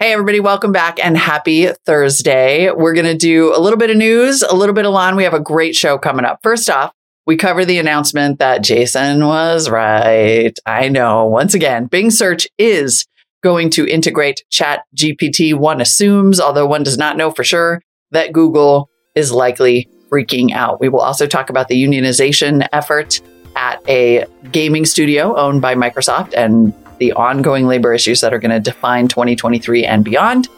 Hey, everybody, welcome back and happy Thursday. We're going to do a little bit of news, a little bit of Lon. We have a great show coming up. First off, we cover the announcement that Jason was right. I know. Once again, Bing search is going to integrate Chat GPT. One assumes, although one does not know for sure, that Google is likely freaking out. We will also talk about the unionization effort at a gaming studio owned by Microsoft and the ongoing labor issues that are going to define 2023 and beyond.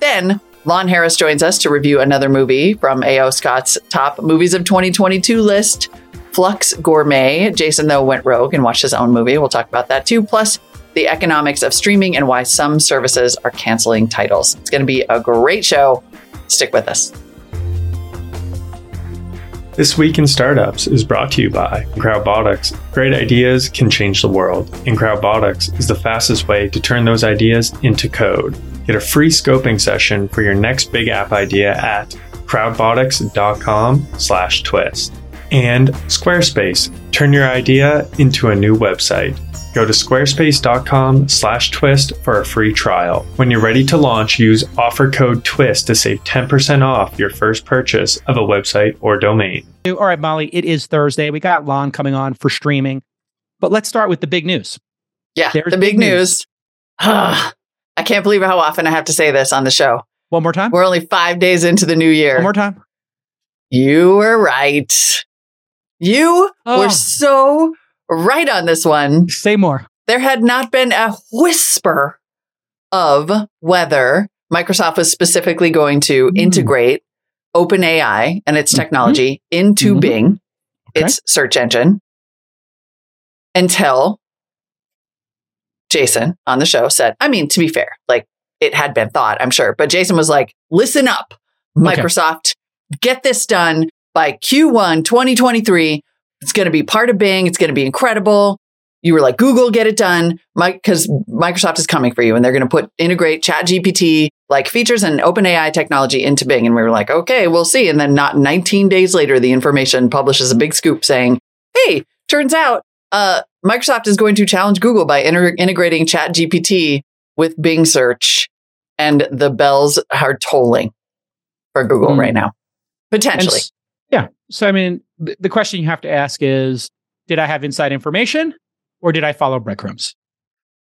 Then Lon Harris joins us to review another movie from A.O. Scott's top movies of 2022 list, Flux Gourmet. Jason, though, went rogue and watched his own movie. We'll talk about that too. Plus, the economics of streaming and why some services are canceling titles. It's going to be a great show. Stick with us. This Week in Startups is brought to you by Crowdbotics. Great ideas can change the world, and Crowdbotics is the fastest way to turn those ideas into code. Get a free scoping session for your next big app idea at crowdbotics.com slash twist. And Squarespace. Turn your idea into a new website. Go to squarespace.com slash twist for a free trial. When you're ready to launch, use offer code TWIST to save 10% off your first purchase of a website or domain. All right, Molly, it is Thursday. We got Lon coming on for streaming. But let's start with the big news. Yeah, There's the big, big news. news. I can't believe how often I have to say this on the show. One more time. We're only five days into the new year. One more time. You were right. You oh. were so right on this one. Say more. There had not been a whisper of whether Microsoft was specifically going to mm. integrate OpenAI and its mm-hmm. technology mm-hmm. into mm-hmm. Bing, okay. its search engine, until Jason on the show said, I mean, to be fair, like it had been thought, I'm sure, but Jason was like, listen up, Microsoft, okay. get this done by Q1 2023. It's going to be part of Bing. It's going to be incredible. You were like, Google, get it done. Because Microsoft is coming for you and they're going to put integrate chat GPT like features and OpenAI technology into Bing. And we were like, okay, we'll see. And then not 19 days later, the information publishes a big scoop saying, hey, turns out uh, Microsoft is going to challenge Google by inter- integrating chat GPT with Bing search. And the bells are tolling for Google mm. right now, potentially. yeah. So, I mean, the question you have to ask is Did I have inside information or did I follow breadcrumbs?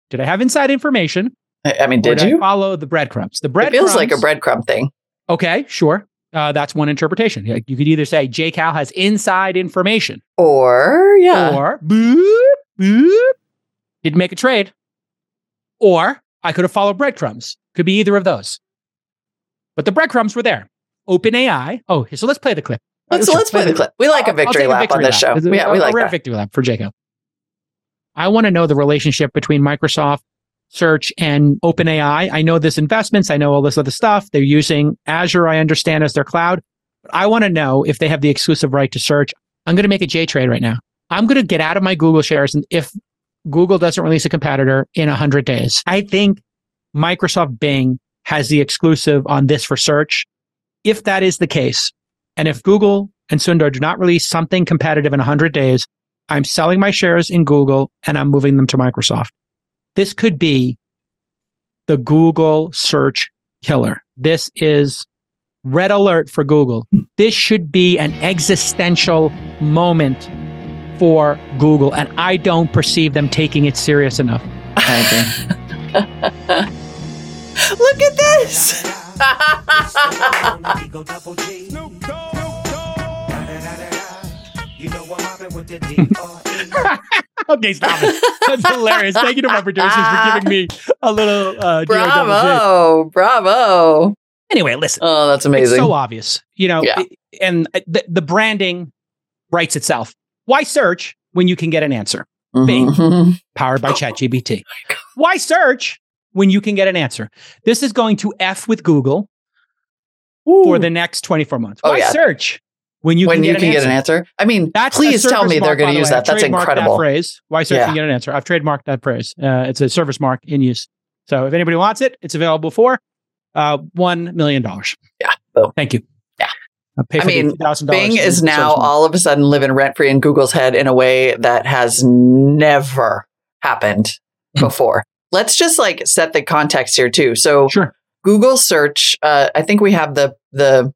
Did I have inside information? I mean, did, did you I follow the breadcrumbs? The bread feels like a breadcrumb thing. Okay, sure. Uh, that's one interpretation. You could either say J Cal has inside information, or yeah, or boop, boop, didn't make a trade, or I could have followed breadcrumbs. Could be either of those. But the breadcrumbs were there. Open AI. Oh, so let's play the clip. Let's, let's, let's play the clip. We like a victory lap a victory on this lap. show. Yeah, we like a victory lap for Jacob. I want to know the relationship between Microsoft Search and OpenAI. I know this investments. I know all this other stuff. They're using Azure, I understand, as their cloud. But I want to know if they have the exclusive right to search. I'm going to make a J trade right now. I'm going to get out of my Google shares. And if Google doesn't release a competitor in 100 days, I think Microsoft Bing has the exclusive on this for search. If that is the case, and if Google and Sundar do not release something competitive in 100 days, I'm selling my shares in Google and I'm moving them to Microsoft. This could be the Google search killer. This is red alert for Google. This should be an existential moment for Google, and I don't perceive them taking it serious enough. Look at this. okay, stop it. That's hilarious. Thank you to my producers for giving me a little uh, bravo, bravo. Anyway, listen. Oh, that's amazing. It's so obvious, you know. Yeah. And the, the branding writes itself. Why search when you can get an answer? Bing, mm-hmm. powered by ChatGPT. Oh Why search when you can get an answer? This is going to f with Google Ooh. for the next 24 months. Oh, Why yeah. search when you when can, you get, can an get an answer. I mean, That's please tell me they're going to use that. That's incredible. That phrase. Why search yeah. and get an answer? I've trademarked that phrase. Uh, it's a service mark in use. So if anybody wants it, it's available for uh, one million dollars. Yeah. Boom. Thank you. Yeah. I mean, Bing is now all of a sudden living rent free in Google's head in a way that has never happened hmm. before. Let's just like set the context here too. So Sure. Google search, uh, I think we have the the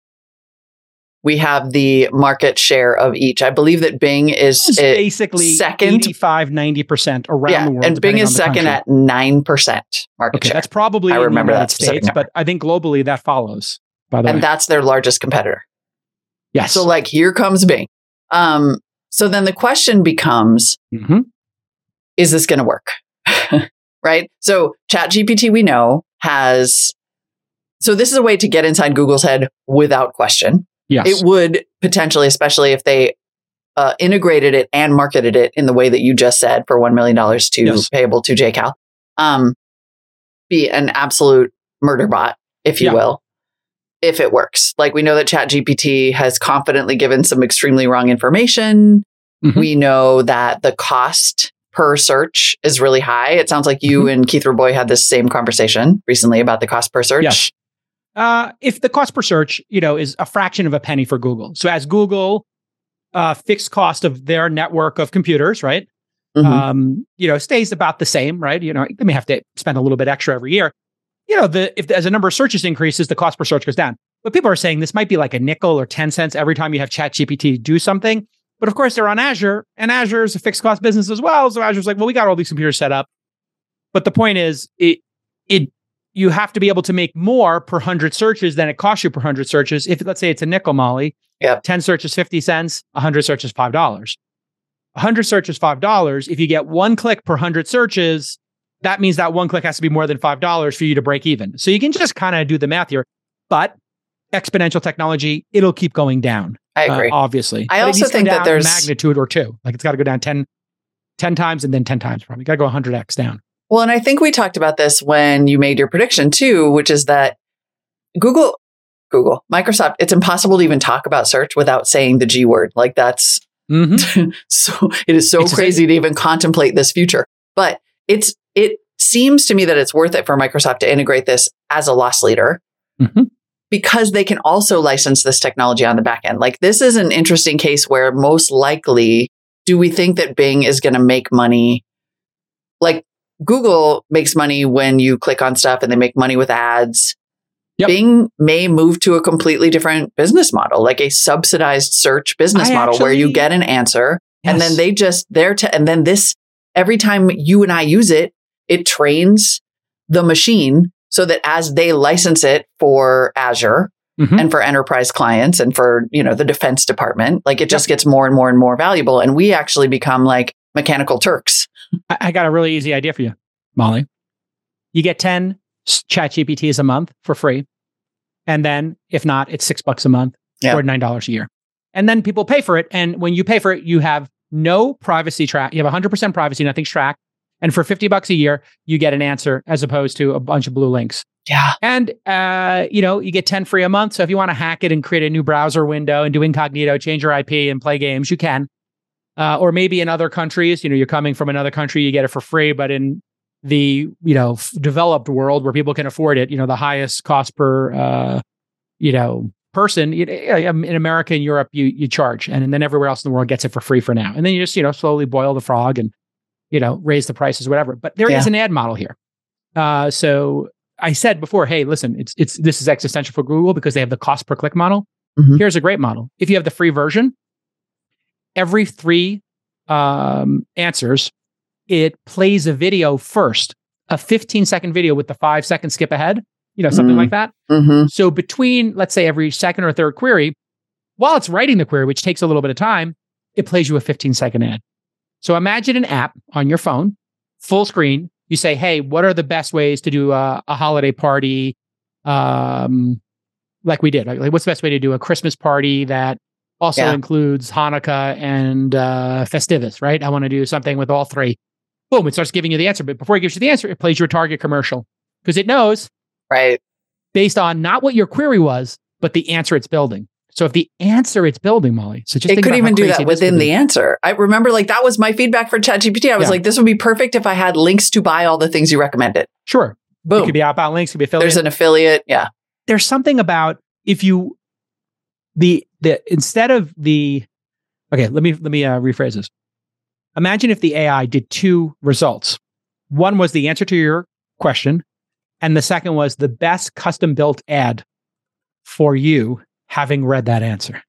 we have the market share of each. I believe that Bing is It's basically second- 85, 90% around yeah, the world. and Bing is second country. at nine percent market Okay, share, that's probably I remember that States, but I think globally that follows. By the and way, that's their largest competitor. yes. So like here comes Bing. Um, so then the question becomes, Mhm. is this going to work? Right? So ChatGPT, we know has, so this is a way to get inside Google's head without question. yes, It would potentially, especially if they uh, integrated it and marketed it in the way that you just said for $1 million to Yes. payable to JCal, um, be an absolute murder bot, if you Yeah. will, if it works. Like we know that ChatGPT has confidently given some extremely wrong information. Mhm. We know that the cost per search is really high. It sounds like you and Keith Rabois had this same conversation recently about the cost per search. Yes. Uh, if the cost per search, you know, is a fraction of a penny for Google. So as Google uh, fixed cost of their network of computers, right? Mhm. Um, you know, stays about the same, right? You know, they may have to spend a little bit extra every year. You know, the if as the number of searches increases, the cost per search goes down. But people are saying this might be like a nickel or 10 cents every time you have ChatGPT do something. But of course, they're on Azure, and Azure is a fixed cost business as well. So Azure's like, well, we got all these computers set up. But the point is, it it you have to be able to make more per hundred searches than it costs you per hundred searches. If let's say it's a nickel molly, Yep. 10 searches 50 cents, 100 searches $5. 100 searches $5. If you get one click per 100 searches, that means that one click has to be more than $5 for you to break even. So you can just kind of do the math here. But exponential technology, it'll keep going down. I uh, agree. obviously. I But also think that there's- magnitude or two. Like it's got to go down 10, 10 times and then 10 times probably. Got to go 100x down. Well, and I think we talked about this when you made your prediction too, which is that Google, Google, Microsoft, it's impossible to even talk about search without saying the G word. Like that's Mm-hmm. so it is so It's- crazy to even contemplate this future. But it's it seems to me that it's worth it for Microsoft to integrate this as a loss leader Mhm. Because they can also license this technology on the back end. Like this is an interesting case where most likely do we think that Bing is going to make money like Google makes money when you click on stuff and they make money with ads. Yep. Bing may move to a completely different business model, like a subsidized search business I model where you get an answer and then they just they're to and then this every time you and I use it, it trains the machine so that as they license it for Azure Mhm. and for enterprise clients and for you know the defense department, like it just gets more and more and more valuable, and we actually become like mechanical Turks. I, I got a really easy idea for you, Molly. You get 10 chat GPTs a month for free. And then if not, it's six bucks a month Yeah. or $9 a year. And then people pay for it. And when you pay for it, you have no privacy track. You have 100% privacy, nothing's tracked. And for 50 bucks a year, you get an answer as opposed to a bunch of blue links. Yeah, And, uh, you know, you get 10 free a month. So if you want to hack it and create a new browser window and do incognito, change your IP and play games, you can. Uh, or maybe in other countries, you know, you're coming from another country, you get it for free. But in the, you know, f- developed world where people can afford it, you know, the highest cost per, uh, you know, person you- um, in America and Europe, you, you charge. And then everywhere else in the world gets it for free for now. And then you just, you know, slowly boil the frog and, you know, raise the prices, whatever. But there is Yeah. an ad model here. Uh, so I said before, hey, listen, it's it's this is existential for Google because they have the cost per click model. Mhm. Here's a great model. If you have the free version, every three um, answers, it plays a video first, a 15 second video with the five second skip ahead, you know, something Mm. like that. hmm So between, let's say, every second or third query, while it's writing the query, which takes a little bit of time, it plays you a 15 second ad. So imagine an app on your phone, full screen. You say, hey, what are the best ways to do a, a holiday party? Um, like we did. Like, like, what's the best way to do a Christmas party that also Yeah. includes Hanukkah and uh, Festivus, right? I want to do something with all three. Boom, it starts giving you the answer. But before it gives you the answer, it plays your target commercial because it knows right. based on not what your query was, but the answer it's building. So if the answer it's building, Molly, so just It think could even do that within the answer. I remember like that was my feedback for ChatGPT. I was Yeah. like, this would be perfect if I had links to buy all the things you recommended. Sure, it Boom. could be outbound links, it could be affiliate. There's an affiliate. Yeah. There's something about if you the the instead of the okay, let me let me uh, rephrase this. Imagine if the AI did two results. One was the answer to your question, and the second was the best custom built ad for you having read that answer.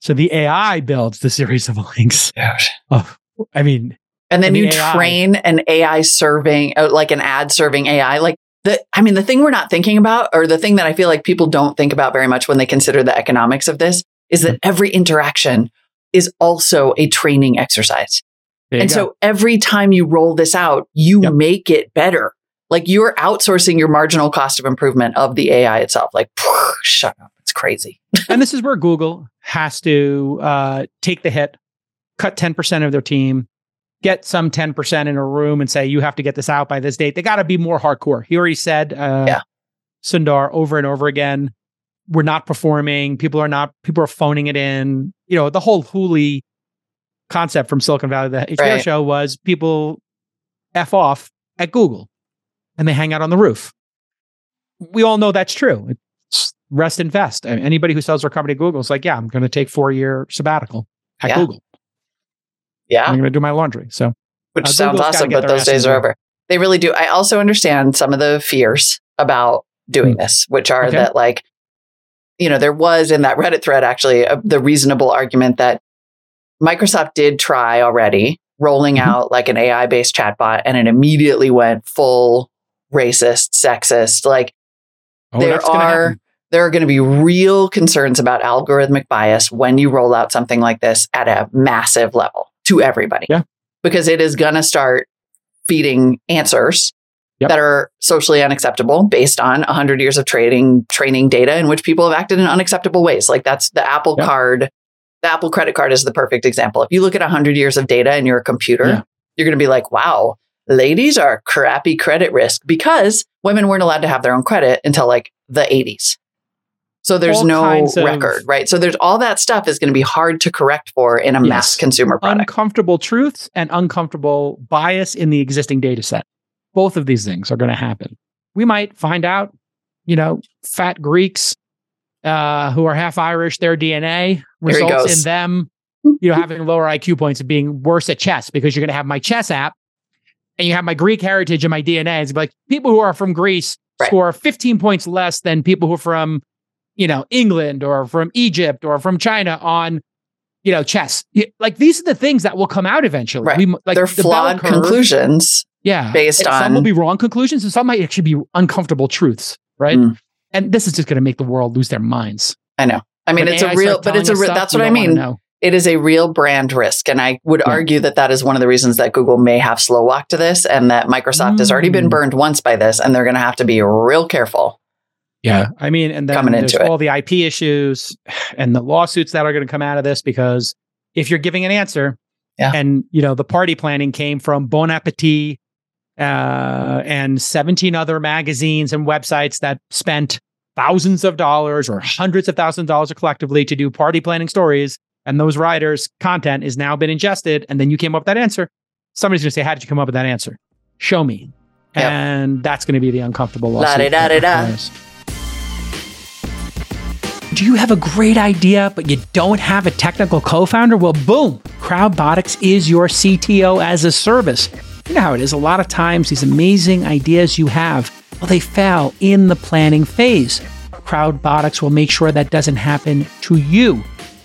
So the AI builds the series of links. Oh, I mean, and then And you the AI. train an AI serving, uh, like an ad serving AI. Like the, I mean, the thing we're not thinking about, or the thing that I feel like people don't think about very much when they consider the economics of this, is that every interaction is also a training exercise. And go. so every time you roll this out, you Yep. make it better. Like you're outsourcing your marginal cost of improvement of the AI itself. Like, shut up. Crazy. and this is where Google has to uh, take the hit, cut 10% of their team, get some 10% in a room and say, you have to get this out by this date. They got to be more hardcore. He already said, uh, Yeah. Sundar, over and over again, we're not performing. People are not, people are phoning it in. You know, the whole Hooli concept from Silicon Valley, the HBO Right. show was people F off at Google and they hang out on the roof. We all know that's true. It's rest invest. I mean, Anybody who sells their company to Google is like, yeah, I'm going to take four year sabbatical at Yeah. Google. Yeah. I'm going to do my laundry. So which Uh, sounds Google's awesome, but those days are over. They really do. I also understand some of the fears about doing Hmm. this, which are Okay. that, like, you know, there was in that Reddit thread actually uh, the reasonable argument that Microsoft did try already rolling Mhm. out like an AI based chatbot and it immediately went full racist, sexist. Like, oh, there are. There are going to be real concerns about algorithmic bias when you roll out something like this at a massive level to everybody. Yeah. Because it is going to start feeding answers Yep. that are socially unacceptable based on 100 years of trading training data in which people have acted in unacceptable ways. Like that's the Apple Yep. card. The Apple credit card is the perfect example. If you look at 100 years of data in your computer, Yeah. you're going to be like, wow, ladies are crappy credit risk because women weren't allowed to have their own credit until like the 80s. So there's All no record, right? So there's all that stuff is going to be hard to correct for in a mass consumer product. uncomfortable truths and uncomfortable bias in the existing data set. Both of these things are going to happen. We might find out, you know, fat Greeks uh, who are half Irish, their DNA results in them, you know, having lower IQ points and being worse at chess because you're going to have my chess app and you have my Greek heritage in my DNA. It's like people who are from Greece Right. score 15 points less than people who are from, you know, England or from Egypt or from China on, you know, chess. Like these are the things that will come out eventually. Right. We like They're the flawed curve- conclusions Yeah. based on Some will be wrong conclusions and some might actually be uncomfortable truths. Right. Mm. And this is just going to make the world lose their minds. I know. I mean, When it's a real, but it's a re- us that's what I mean. It is a real brand risk. And I would Yeah. argue that that is one of the reasons that Google may have slow walk to this and that Microsoft has already been Mm. burned once by this and they're going to have to be real careful. Yeah. I mean, and then Coming there's into it. all the IP issues and the lawsuits that are going to come out of this because if you're giving an answer Yeah. and, you know, the party planning came from Bon Appetit uh, and 17 other magazines and websites that spent thousands of dollars or hundreds of thousands of dollars collectively to do party planning stories. And those writers' content is now been ingested. And then you came up with that answer. Somebody's going to say, How did you come up with that answer? Show me. Yep. And that's going to be the uncomfortable lawsuit. La-di-da-di-da. Do you have a great idea, but you don't have a technical co founder? Well, boom, Crowdbotics is your CTO as a service. You know how it is. A lot of times, these amazing ideas you have, well, they fail in the planning phase. Crowdbotics will make sure that doesn't happen to you.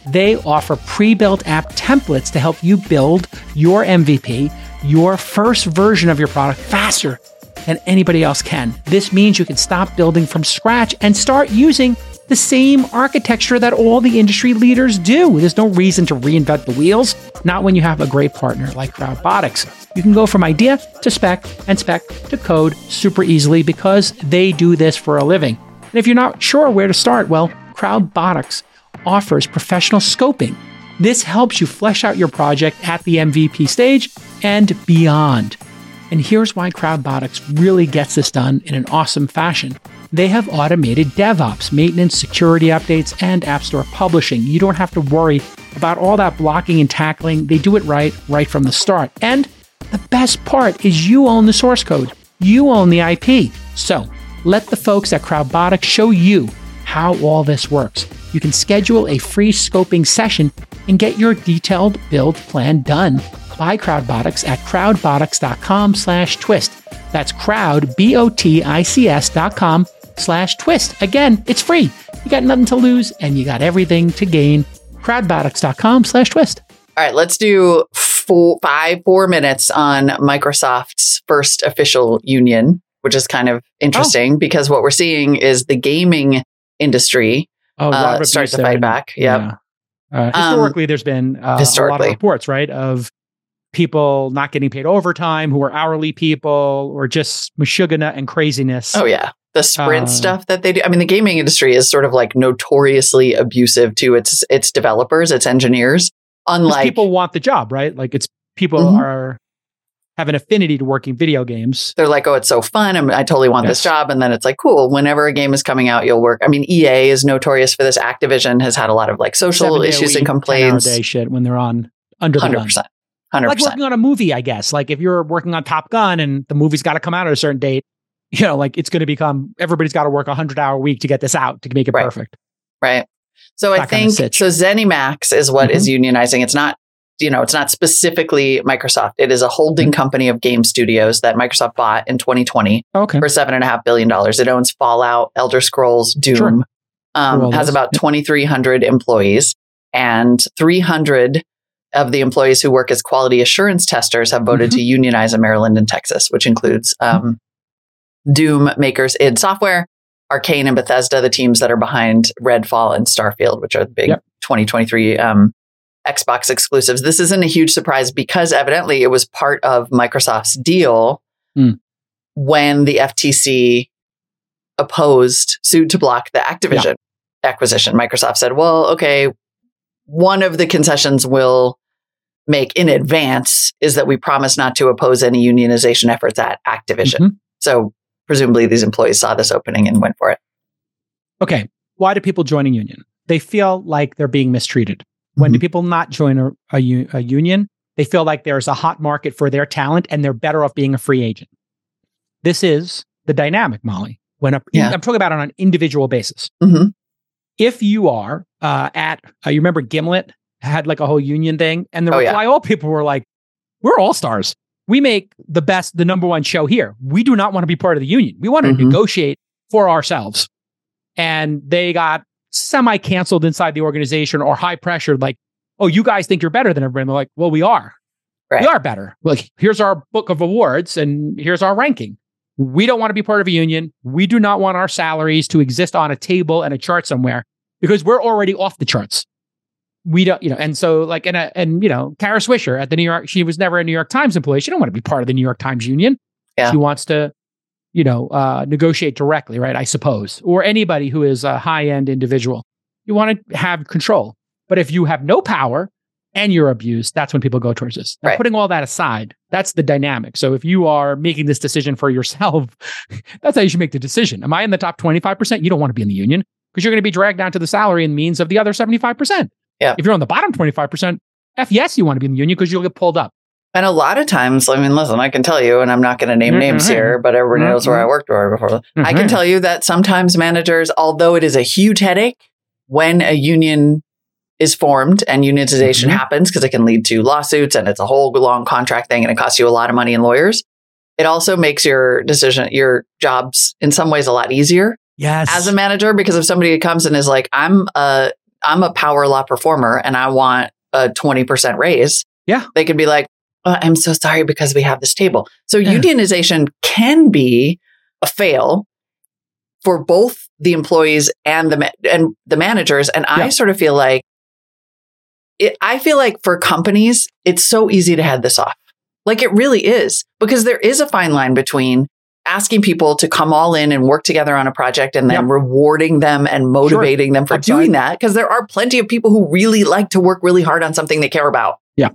They offer pre built app templates to help you build your MVP, your first version of your product faster than anybody else can. This means you can stop building from scratch and start using the same architecture that all the industry leaders do. There's no reason to reinvent the wheels, not when you have a great partner like Crowdbotics. You can go from idea to spec and spec to code super easily because they do this for a living. And if you're not sure where to start, well, Crowdbotics offers professional scoping. This helps you flesh out your project at the MVP stage and beyond. And here's why Crowdbotics really gets this done in an awesome fashion. They have automated DevOps, maintenance, security updates, and App Store publishing. You don't have to worry about all that blocking and tackling. They do it right, right from the start. And the best part is you own the source code, you own the IP. So let the folks at Crowdbotics show you how all this works. You can schedule a free scoping session and get your detailed build plan done by Crowdbotics at crowdbotics.com slash twist. That's crowd, B-O-T-I-C-S dot com slash twist. Again, it's free. You got nothing to lose and you got everything to gain. Crowdbotics.com slash twist. All right, let's do four, five, four minutes on Microsoft's first official union, which is kind of interesting because what we're seeing is the gaming industry Oh, uh, start to fight back. Yep. yeah. Uh, historically, there's been uh, a lot historically. of reports, right, of people not getting paid overtime who are hourly people or just mashugana and craziness. Oh yeah. The sprint Uh, stuff that they do. I mean, the gaming industry is sort of like notoriously abusive to its its developers, its engineers. Unlike people want the job, right? Like it's people Mhm. are have an affinity to working video games. they're like, oh, it's so fun. I'm, I totally want this job. And then it's like, cool. Whenever a game is coming out, you'll work. I mean, EA is notorious for this. Activision has had a lot of like social issues week, and complaints. day shit when they're on under the hundred percent, Hundred Like percent. working on a movie, I guess. Like if you're working on Top Gun and the movie's got to come out at a certain date, you know, like it's going to become everybody's got to work a hundred hour week to get this out to make it Right. perfect. Right. So I That of think so. ZeniMax is what is Mm-hmm. unionizing. It's not, you know, it's not specifically Microsoft. It is a holding Mm-hmm. company of game studios that Microsoft bought in 2020 Okay. for seven and a half billion dollars. It owns Fallout, Elder Scrolls, Doom. Sure. Um, has about 2,300 employees, and 300 of the employees who work as quality assurance testers have voted Mm-hmm. to unionize in Maryland and Texas, which includes um, Doom makers id Software, Arcane, and Bethesda, the teams that are behind Redfall and Starfield, which are the big Yep. 2023 um, Xbox exclusives. This isn't a huge surprise because evidently it was part of Microsoft's deal Hmm. when the FTC opposed, sued to block the Activision acquisition. Microsoft said, well, okay, one of the concessions we'll make in advance is that we promise not to oppose any unionization efforts at Activision. Mhm. So presumably these employees saw this opening and went for it. Okay. Why do people join a union? They feel like they're being mistreated. When do people not join a union? They feel like there's a hot market for their talent and they're better off being a free agent. This is the dynamic, Molly. When a, Yeah. I'm talking about it on an individual basis. Mhm. If you are uh, at, uh, you remember Gimlet had like a whole union thing, and the Oh, yeah. all people were like, "We're all stars. We make the best, the number one show here. We do not want to be part of the union. We want to Mhm. negotiate for ourselves." And they got semi canceled inside the organization or high pressured, like, "Oh, you guys think you're better than everybody?" And they're like, "Well, we are. Right. We are better. Like, here's our book of awards, and here's our ranking." We don't want to be part of a union. We do not want our salaries to exist on a table and a chart somewhere because we're already off the charts. We don't, you know, and so like, and, uh, and, you know, Kara Swisher at the New York, she was never a New York Times employee. She don't want to be part of the New York Times union. Yeah. She wants to, you know, uh, negotiate directly, right? I suppose, or anybody who is a high end individual. You want to have control. But if you have no power and you're abused, that's when people go towards this. Now, Right. putting all that aside, that's the dynamic. So if you are making this decision for yourself, that's how you should make the decision. Am I in the top 25%? You don't want to be in the union because you're going to be dragged down to the salary and means of the other 75%. Yeah. If you're on the bottom 25%, F yes, you want to be in the union because you'll get pulled up. And a lot of times, I mean, listen, I can tell you, and I'm not going to name Mhm. names here, but everybody knows where I Mhm. worked for before. I can Mhm. tell you that sometimes managers, although it is a huge headache when a union is formed and unionization happens, because it can lead to lawsuits and it's a whole long contract thing and it costs you a lot of money in lawyers. It also makes your decision, your jobs in some ways a lot easier Yes. as a manager because if somebody comes and is like, I'm a, I'm a power law performer and I want a 20% raise. Yeah. They could be like, "Oh, I'm so sorry because we have this table. So Yeah. unionization can be a fail for both the employees and the, ma- and the managers. And I sort of feel like it, I feel like for companies, it's so easy to head this off. Like it really is because there is a fine line between asking people to come all in and work together on a project and then Yep. rewarding them and motivating them for Upside. doing that. Because there are plenty of people who really like to work really hard on something they care about. Yeah.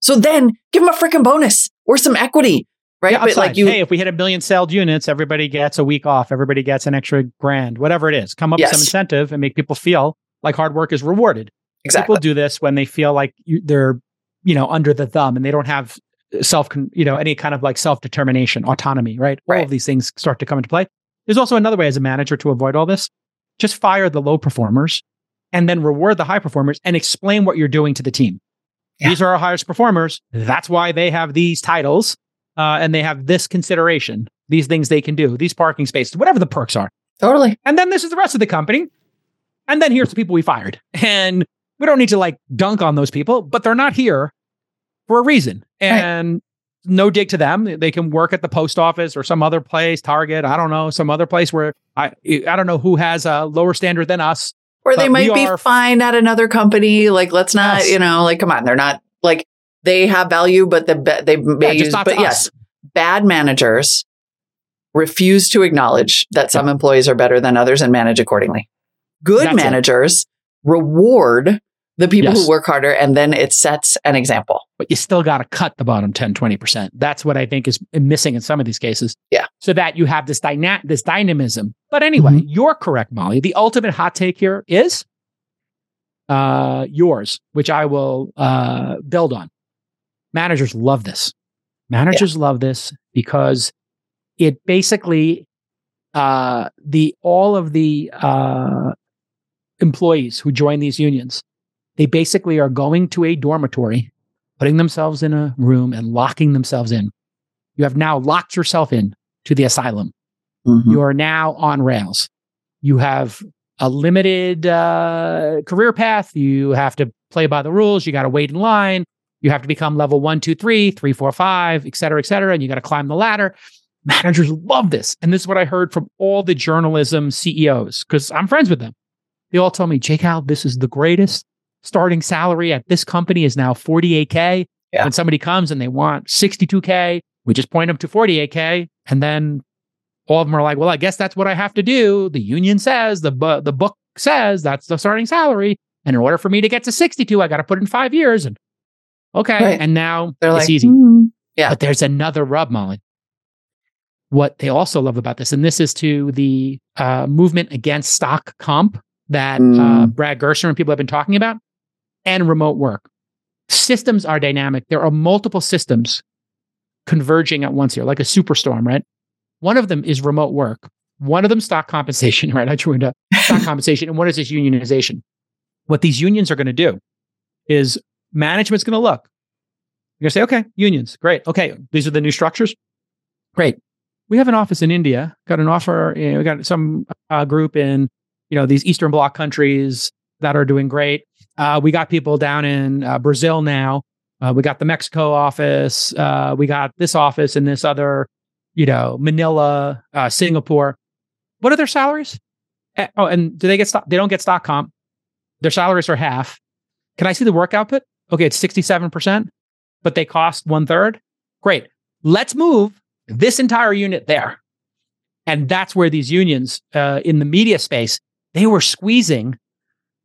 So then give them a freaking bonus or some equity, right? Yeah, but like you, hey, if we hit a million sold units, everybody gets a week off. Everybody gets an extra grand, whatever it is. Come up with some incentive and make people feel like hard work is rewarded. exactly. People do this when they feel like you, they're, you know, under the thumb and they don't have self, you know, any kind of like self determination, autonomy, right? All of these things start to come into play. There's also another way as a manager to avoid all this. Just fire the low performers and then reward the high performers and explain what you're doing to the team. Yeah. These are our highest performers. That's why they have these titles uh, and they have this consideration. these things they can do, these parking spaces, whatever the perks are. Totally. And then this is the rest of the company. And then here's the people we fired. And we don't need to like dunk on those people, but they're not here for a reason. And right. no dig to them. They can work at the post office or some other place, Target, I don't know, some other place where I I don't know who has a lower standard than us. Or they might be fine at another company. Like, let's not, yes. you know, like, come on, they're not like they have value, but the they may yeah, use, but yes, bad managers refuse to acknowledge that some employees are better than others and manage accordingly. Good That's managers it. reward the people yes. who work harder and then it sets an example. But you still got to cut the bottom 10, 20%. That's what I think is missing in some of these cases. Yeah. So that you have this dyna- this dynamism. But anyway, mm-hmm. you're correct, Molly. The ultimate hot take here is uh, yours, which I will uh, build on. Managers love this. Managers yeah. love this because it basically uh, the all of the uh, employees who join these unions, they basically are going to a dormitory, putting themselves in a room and locking themselves in. You have now locked yourself in to the asylum. Mm-hmm. You are now on rails. You have a limited uh, career path. You have to play by the rules. You got to wait in line. You have to become level one, two, three, three, four, five, et cetera, et cetera. And you got to climb the ladder. Managers love this. And this is what I heard from all the journalism CEOs, because I'm friends with them. They all tell me, J Cal, this is the greatest. Starting salary at this company is now 48K. Yeah. When somebody comes and they want 62K, we just point them to 48K. And then all of them are like, well, I guess that's what I have to do. The union says, the, bu- the book says that's the starting salary. And in order for me to get to 62, I got to put in five years. And okay. Right. And now They're it's like, easy. Mm, yeah. But there's another rub, Molly what they also love about this, and this is to the uh, movement against stock comp that uh, mm. uh, Brad Gerstner and people have been talking about, and remote work. Systems are dynamic. There are multiple systems converging at once here, like a superstorm, right? One of them is remote work. One of them stock compensation, right? I joined up stock compensation, and one is this unionization. What these unions are going to do is management's going to look. You're going to say, okay, unions, great. Okay, these are the new structures. Great we have an office in India, got an offer, you know, we got some uh, group in, you know, these Eastern Bloc countries that are doing great. Uh, we got people down in uh, Brazil now. Uh, we got the Mexico office. Uh, we got this office and this other, you know, Manila, uh, Singapore. What are their salaries? Oh, and do they get stock? They don't get stock comp. Their salaries are half. Can I see the work output? Okay, it's 67%, but they cost one third. Great. Let's move this entire unit there. And that's where these unions uh, in the media space, they were squeezing,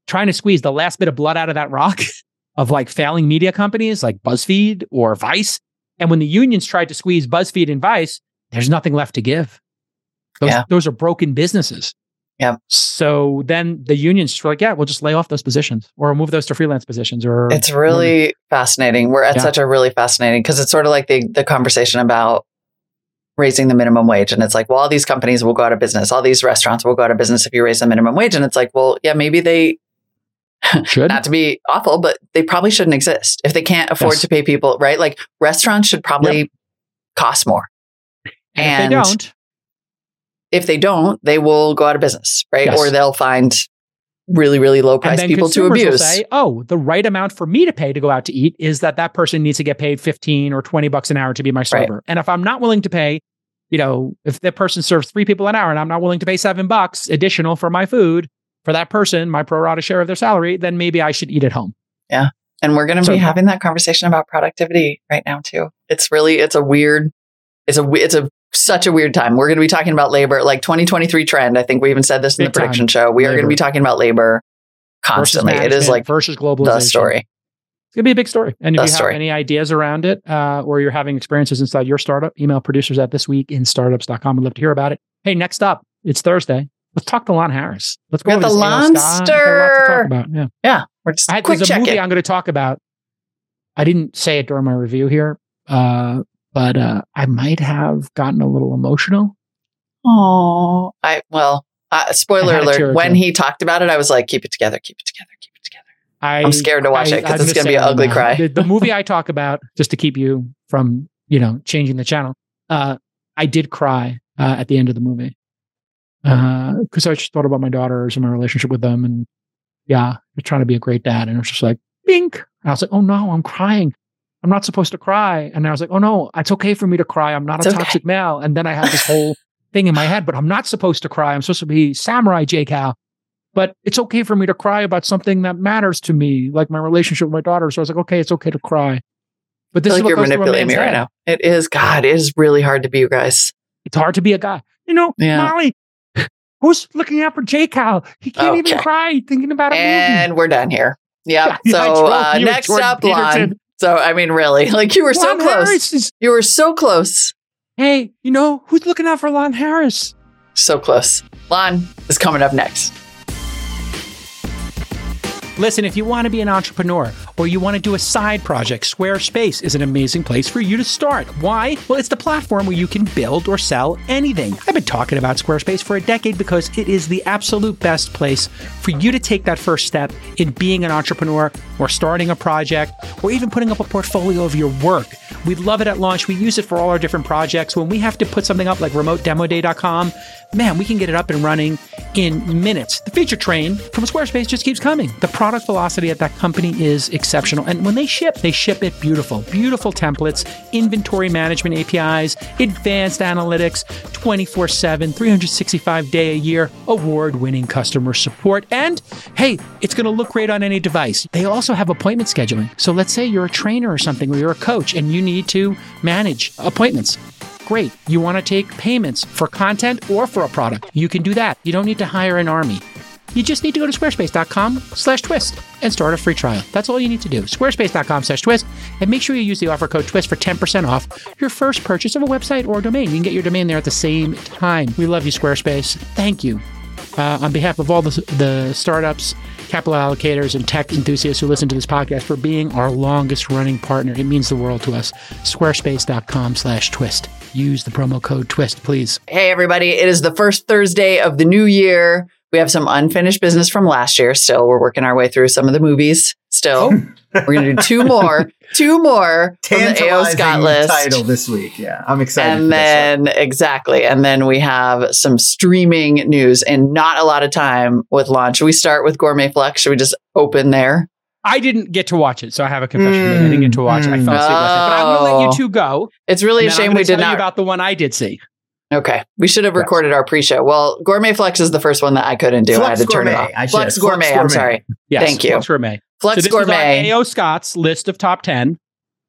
trying to squeeze the last bit of blood out of that rock of like failing media companies like BuzzFeed or Vice. And when the unions tried to squeeze BuzzFeed and Vice, there's nothing left to give. Those, yeah. those are broken businesses. Yeah. So then the unions were like, yeah, we'll just lay off those positions or move those to freelance positions. Or it's really fascinating. We're at yeah. such a really fascinating because it's sort of like the the conversation about raising the minimum wage. And it's like, well, all these companies will go out of business. All these restaurants will go out of business if you raise the minimum wage. And it's like, well, yeah, maybe they should not to be awful, but they probably shouldn't exist if they can't afford yes. to pay people, right? Like restaurants should probably yep. cost more. And, and, if they don't, if they don't, they will go out of business, right? Yes. Or they'll find really, really low price people to abuse. say, oh, the right amount for me to pay to go out to eat is that that person needs to get paid 15 or 20 bucks an hour to be my server. Right. And if I'm not willing to pay, you know, if that person serves three people an hour and I'm not willing to pay seven bucks additional for my food for that person, my pro rata share of their salary, then maybe I should eat at home. Yeah. And we're going to so, be having that conversation about productivity right now too. It's really, it's a weird, it's a, it's a such a weird time. We're going to be talking about labor, like 2023 trend. I think we even said this in the prediction time. show. We labor. are going to be talking about labor constantly. It is like versus globalization. The story. It's going to be a big story. And if the you story. have any ideas around it, uh, or you're having experiences inside your startup, email producers at thisweekinstartups.com. I'd love to hear about it. Hey, next up, it's Thursday. Let's talk to Lon Harris. Let's go. We the Lonster. Yeah. Yeah. We're just I, quick there's a movie it. I'm going to talk about. I didn't say it during my review here, uh, but uh, I might have gotten a little emotional. Oh, I well, uh, spoiler alert. When he talked about it, I was like, "Keep it together, keep it together, keep it together." I, am scared to watch I, it because it's going to be an ugly cry. The, the, movie I talk about, just to keep you from you know changing the channel, uh, I did cry uh, at the end of the movie because uh, I just thought about my daughters and my relationship with them, and yeah, I'm trying to be a great dad, and it was just like, bink. And I was like, oh no, I'm crying. I'm not supposed to cry. And I was like, oh no, it's okay for me to cry. I'm not It's a okay. toxic male. And then I had this whole thing in my head, but I'm not supposed to cry. I'm supposed to be samurai J Cal. But it's okay for me to cry about something that matters to me, like my relationship with my daughter. So I was like, okay, it's okay to cry. But I this feel is like what you're manipulating me right head. now. It is, God, it is really hard to be you guys. It's hard to be a guy. You know, Yeah. Molly, who's looking out for J Cal? He can't even cry thinking about a movie. And we're done here. Yep. Yeah, so uh, next up, Lon. So, I mean, really, like you were so close. Is- You were so close. hey, you know, who's looking out for Lon Harris? So close. Lon is coming up next. Listen, if you want to be an entrepreneur or you want to do a side project, Squarespace is an amazing place for you to start. Why? Well, it's the platform where you can build or sell anything. I've been talking about Squarespace for a decade because it is the absolute best place for you to take that first step in being an entrepreneur or starting a project or even putting up a portfolio of your work. We love it at launch. We use it for all our different projects. When we have to put something up like remotedemoday.com, man, we can get it up and running in minutes. The feature train from Squarespace just keeps coming. The product velocity at that company is exceptional. And when they ship, they ship it beautiful. Beautiful templates, inventory management APIs, advanced analytics, 24 7, 365 day a year, award winning customer support. And hey, it's going to look great on any device. They also have appointment scheduling. So let's say you're a trainer or something, or you're a coach and you need to manage appointments. Great. You want to take payments for content or for a product. You can do that. You don't need to hire an army. You just need to go to squarespace.com slash twist and start a free trial. That's all you need to do. Squarespace.com slash twist. And make sure you use the offer code twist for 10% off your first purchase of a website or a domain. You can get your domain there at the same time. We love you, Squarespace. Thank you. Uh, on behalf of all the, the startups, capital allocators, and tech enthusiasts who listen to this podcast for being our longest running partner. It means the world to us. Squarespace.com slash twist. Use the promo code twist, please. Hey, everybody. It is the first Thursday of the new year. We have some unfinished business from last year. Still, we're working our way through some of the movies. Still, we're going to do two more, two more from the AO Tantalizing Scott list. title this week. Yeah, I'm excited. And for this then, exactly. And then we have some streaming news and not a lot of time with launch. Should we start with Gourmet Flex? Should we just open there? I didn't get to watch it, so I have a confession to make. I didn't get to watch it. I fell asleep last night. But I'm going to let you Oh. two go. It's really a and I'm shame we did tell you not. about the one I did see. Okay. We should have Yes. recorded our pre show. Well, Gourmet Flex is the first one that I couldn't do. I had Flux to turn it off. I should Flex have. Gourmet. I'm sorry. Yes, Thank you. Flex Gourmet. Flex so this Gourmet. was on AO Scott's list of top 10.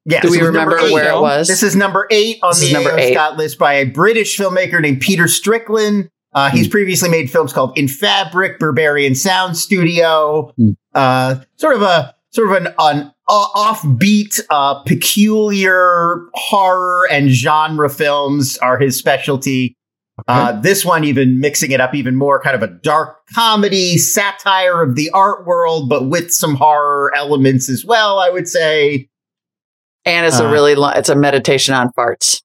Yes, Do we this is remember eight. where it was? This is number eight on This the number AO. Scott list by a British filmmaker named Peter Strickland. Uh, he's Hmm. previously made films called In Fabric, Berberian Sound Studio. Hmm. Uh, sort of a sort of an, an uh, offbeat, uh, peculiar horror and genre films are his specialty. Uh, this one even mixing it up even more, kind of a dark comedy satire of the art world, but with some horror elements as well. I would say. and it's a uh, really long, it's a meditation on farts.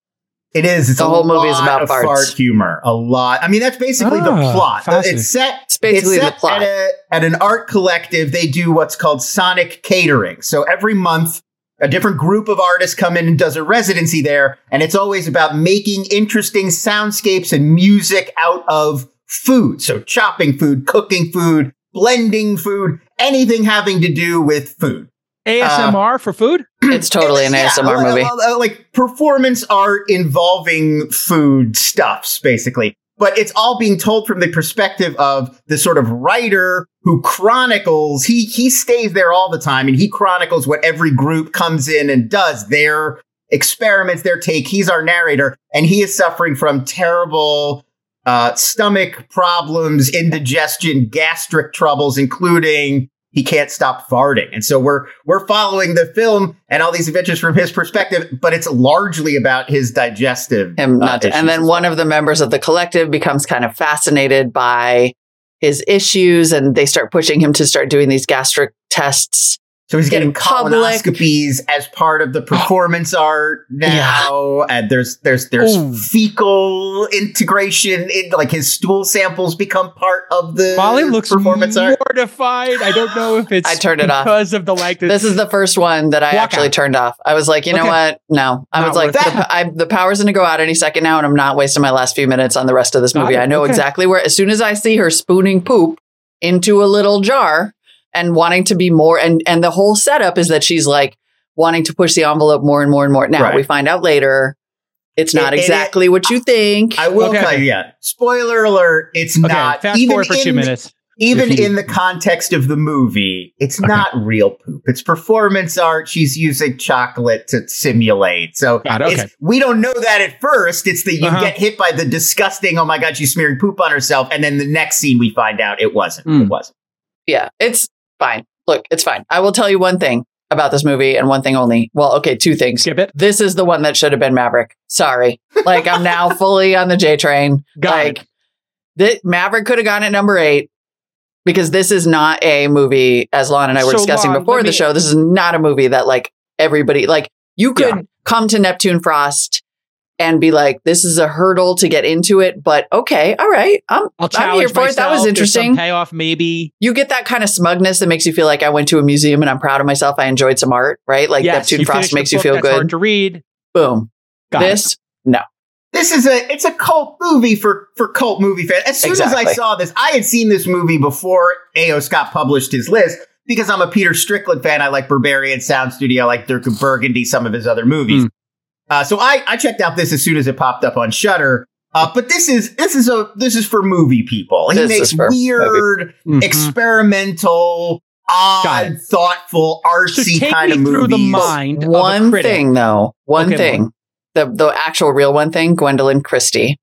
It is. It's The a whole movie is about of farts. fart humor. A lot. I mean, that's basically the Ah, plot. It's set. It's basically it's the plot. At, a, at an art collective, they do what's called sonic catering. So every month, a different group of artists come in and does a residency there, and it's always about making interesting soundscapes and music out of food. So chopping food, cooking food, blending food, anything having to do with food. ASMR for food? It's totally an Yeah, ASMR like- movie. like- Like performance art involving food stuffs, basically. But it's all being told from the perspective of the sort of writer who chronicles. He he stays there all the time, and he chronicles what every group comes in and does. Their experiments, their take. He's our narrator, and he is suffering from terrible uh, stomach problems, indigestion, gastric troubles, including he can't stop farting. And so we're we're following the film and all these adventures from his perspective, but it's largely about his digestive. him uh, not and then one of the members of the collective becomes kind of fascinated by his issues and they start pushing him to start doing these gastric tests So he's getting colonoscopies as part of the oh. performance art now, and there's there's there's Ooh. fecal integration. In, like his stool samples become part of the Molly looks performance art. mortified. I don't know if it's I turned it off. because of the like. This is the first one that I Walk actually out. turned off. I was like, you know Okay. what? No. I Not was like, the. I, the power's going to go out any second now, and I'm not wasting my last few minutes on the rest of this movie. I know Okay. exactly where, as soon as I see her spooning poop into a little jar and wanting to be more, and, and the whole setup is that she's like wanting to push the envelope more and more and more. Now, Right. we find out later. It's not It- it- exactly what you think. I will Okay, tell you, yeah. Spoiler alert: it's okay. not fast even forward for two minutes. Even you- in the context of the movie, it's not real poop. It's performance art. She's using chocolate to simulate. So Got it, it's- we don't know that at first. It's that you Uh-huh. get hit by the disgusting, oh my God, she's smearing poop on herself. And then the next scene we find out it wasn't. Mm. It wasn't. yeah, it's fine. Look, it's fine. I will tell you one thing about this movie and one thing only. Well, okay, two things. Skip it. This is the one that should have been Maverick. Sorry. Like I'm now fully on the J train. Got like it. Maverick could have gone at number eight because this is not a movie, as Lon and I were So, discussing Lon, before the me- show. This is not a movie that like everybody like you could Yeah. come to Neptune Frost and be like, this is a hurdle to get into it, but okay, all right. I'm I'll I'm challenge here for it. That was myself. Some interesting. payoff, maybe. You get that kind of smugness that makes you feel like I went to a museum and I'm proud of myself. I enjoyed some art, right? Like yes, Neptune Frost finished a makes you feel that's Hard good. to read. Boom. Got it. this No. This is a it's a cult movie for for cult movie fans. As soon as I saw this, I had seen this movie before A.O. Scott published his list because I'm a Peter Strickland fan. I like Berberian Sound Studio, I like Duke of Burgundy, some of his other movies. Hmm. Uh, so I I checked out this as soon as it popped up on Shudder. Uh, but this is this is a this is for movie people. He This makes is for weird, Mhm. experimental, odd, thoughtful, So artsy take kind of movies. through the mind of a one thing though, one Okay, thing. The the actual real one thing, Gwendoline Christie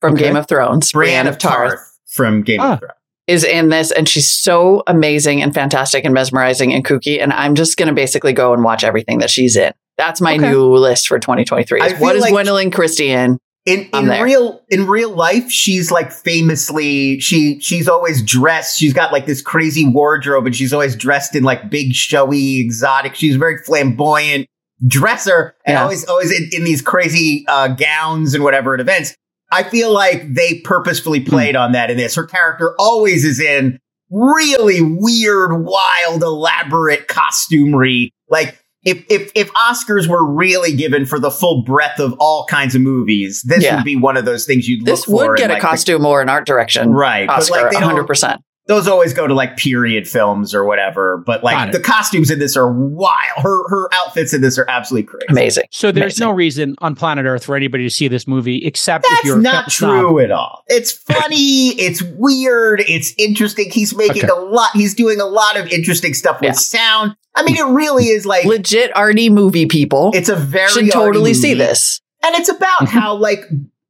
from Okay. Game of Thrones, Brienne Brienne of of Tarth, Tarth from Game Ah. of Thrones. is in this and she's so amazing and fantastic and mesmerizing and kooky and I'm just going to basically go and watch everything that she's in. That's my Okay. new list for 2023. Is what is like- Gwendoline Christie in? in in real in real life she's like famously she she's always dressed she's got like this crazy wardrobe and she's always dressed in like big showy exotic she's a very flamboyant dresser and Yeah. always always in, in these crazy uh, gowns and whatever at events i feel like they purposefully Hmm. played on that in this her character always is in really weird wild elaborate costumery like if, if if Oscars were really given for the full breadth of all kinds of movies, this Yeah. would be one of those things you'd This look for. This would get a like, the- costume or an art direction right? Oscar, they 100%. don't, those always go to like period films or whatever. But like the costumes in this are wild. Her her outfits in this are absolutely crazy. Amazing. So there's Amazing. no reason on planet Earth for anybody to see this movie except if That's you're not film snob. true at all. It's funny. it's weird. It's interesting. He's making Okay. a lot. He's doing a lot of interesting stuff with Yeah. sound. I mean, it really is like Legit arty movie people it's a very should totally arty see this. And it's about mm-hmm. how like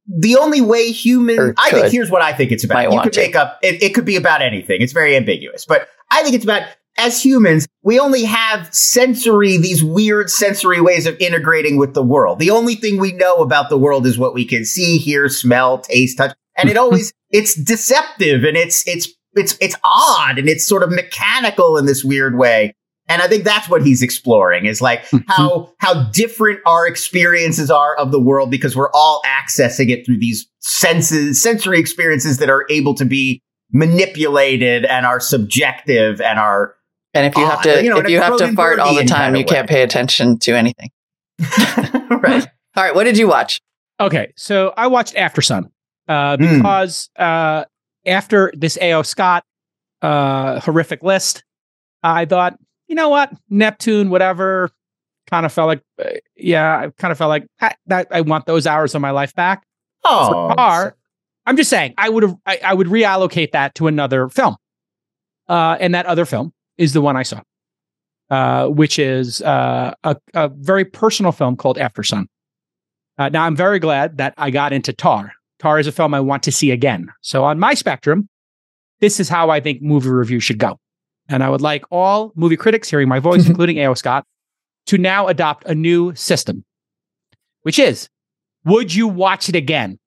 the only way human I think here's what I think it's about. You could make up it, it could be about anything. It's very ambiguous. But I think it's about as humans, we only have sensory, these weird sensory ways of integrating with the world. The only thing we know about the world is what we can see, hear, smell, taste, touch. And it always it's deceptive and it's it's it's it's odd and it's sort of mechanical in this weird way. And I think that's what he's exploring is like how how different our experiences are of the world because we're all accessing it through these senses, sensory experiences that are able to be manipulated and are subjective and are And if you have to you know, if you have to fart all the time, kind of you can't pay attention to anything. right. All right, what did you watch? Okay, so I watched Aftersun uh, Hmm. because uh, after this A.O. Scott uh, horrific list, I thought, you know what, Neptune, whatever. Kind of felt like, uh, yeah, I kind of felt like I, that. I want those hours of my life back. Oh, Tar, I'm just saying, I would have, I, I would reallocate that to another film, uh, and that other film is the one I saw, uh, which is uh, a, a very personal film called Aftersun. Uh, now, I'm very glad that I got into Tar. Tar is a film I want to see again. So, on my spectrum, this is how I think movie review should go. And I would like all movie critics hearing my voice, including A.O. Scott, to now adopt a new system, which is would you watch it again?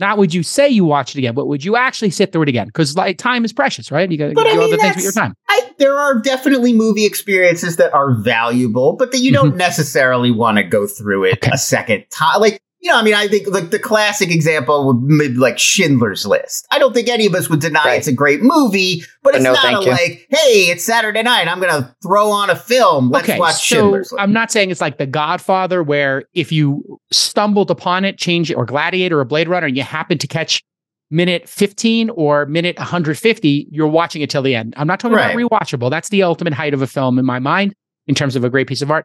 Not would you say you watch it again, but would you actually sit through it again? Because like time is precious, right? You got to do other things with your time. I, there are definitely movie experiences that are valuable, but that you don't mm-hmm. necessarily want to go through it Okay. a second time. Like, you know, I mean, I think like the classic example would be like Schindler's List. I don't think any of us would deny Right. it's a great movie, but it's No, not a, like, hey, it's Saturday night. I'm going to throw on a film. Let's okay, watch so Schindler's List. I'm not saying it's like The Godfather, where if you stumbled upon it, change it, or Gladiator or Blade Runner, and you happen to catch minute 15 or minute 150, you're watching it till the end. I'm not talking Right. about rewatchable. That's the ultimate height of a film in my mind in terms of a great piece of art.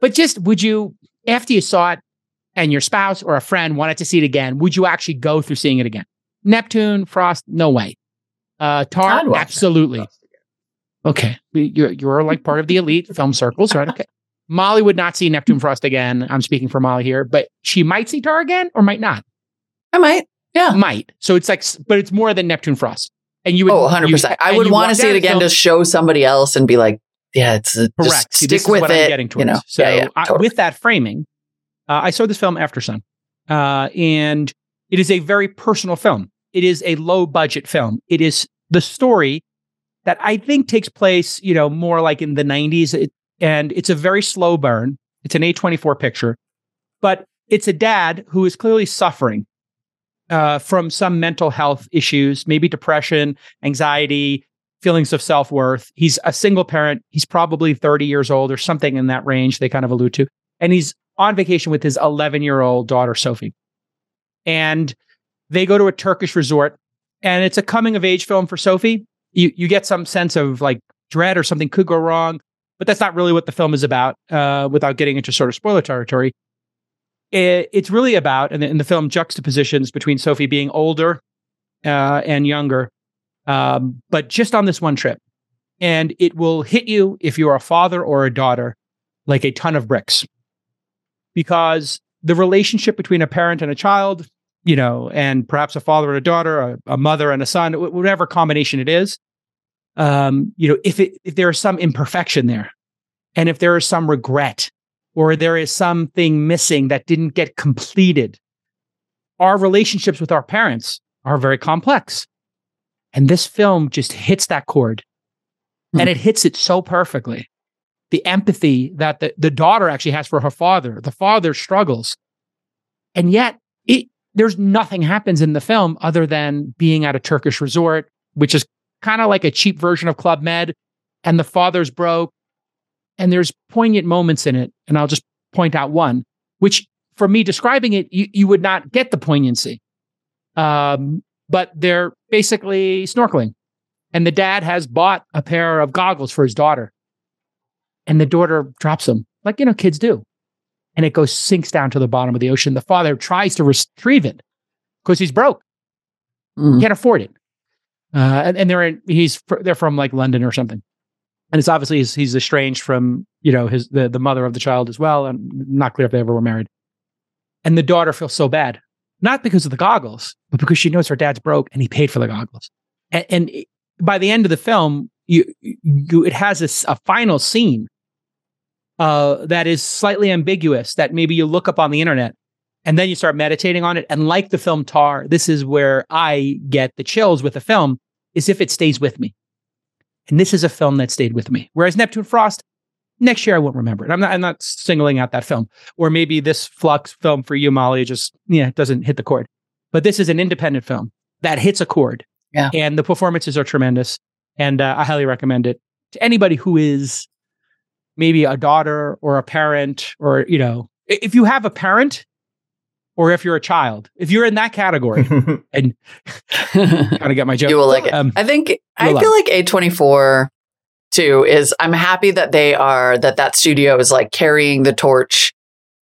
But just would you, after you saw it and your spouse or a friend wanted to see it again, would you actually go through seeing it again? Neptune, Frost, no way. Uh, Tar, absolutely. Okay. You're, you're like part of the elite film circles, right? Okay. Molly would not see Neptune Frost again. I'm speaking for Molly here, but she might see Tar again or might not. I might. Yeah. Might. So it's like, but it's more than Neptune Frost. And you would, Oh, 100%. you- I would want to see it again film- to show somebody else and be like, yeah, it's a, Correct. Just See, this stick with what it. I'm getting towards. you know? So yeah, yeah, I- with that framing, uh, I saw this film Aftersun, uh, and it is a very personal film. It is a low budget film. It is the story that I think takes place, you know, more like in the 90s, it, and it's a very slow burn. It's an A24 picture, but it's a dad who is clearly suffering uh, from some mental health issues, maybe depression, anxiety, feelings of self worth. He's a single parent. He's probably 30 years old or something in that range, they kind of allude to. And he's on vacation with his 11 year old daughter, Sophie. And they go to a Turkish resort, and it's a coming of age film for Sophie. You, you get some sense of like dread or something could go wrong, but that's not really what the film is about uh, without getting into sort of spoiler territory. It- it's really about, and the, and the film juxtapositions between Sophie being older uh, and younger, um, but just on this one trip. And it will hit you if you're a father or a daughter like a ton of bricks. Because the relationship between a parent and a child, you know, and perhaps a father and a daughter, a, a mother and a son, whatever combination it is, um, you know, if it if there is some imperfection there, and if there is some regret, or there is something missing that didn't get completed, our relationships with our parents are very complex. And this film just hits that chord. Hmm. And it hits it so perfectly. The empathy that the, the daughter actually has for her father, the father struggles. And yet, it, there's nothing happens in the film other than being at a Turkish resort, which is kind of like a cheap version of Club Med. And the father's broke. And there's poignant moments in it. And I'll just point out one, which for me describing it, you, you would not get the poignancy. Um, but they're basically snorkeling. And the dad has bought a pair of goggles for his daughter. And the daughter drops them, like, you know, kids do. And it goes, sinks down to the bottom of the ocean. The father tries to retrieve it because he's broke. Mm. Can't afford it. Uh, and, and they're in, he's, they're from like London or something. And it's obviously he's, he's estranged from, you know, his, the, the mother of the child as well. And not clear if they ever were married. And the daughter feels so bad, not because of the goggles, but because she knows her dad's broke and he paid for the goggles. And, and by the end of the film, you, you it has a final scene uh, that is slightly ambiguous that maybe you look up on the internet and then you start meditating on it. And like the film Tar, this is where I get the chills with the film, is if it stays with me. And this is a film that stayed with me. Whereas Neptune Frost, next year I won't remember it. I'm not I'm not singling out that film. Or maybe this Flux film for you, Molly, just yeah, doesn't hit the chord. But this is an independent film that hits a chord. Yeah. And the performances are tremendous. And uh, I highly recommend it to anybody who is maybe a daughter or a parent, or you know, if you have a parent or if you're a child, if you're in that category, and kind of get my joke. you will like it. Um, I think I feel like A24 too is I'm happy that they are that that studio is like carrying the torch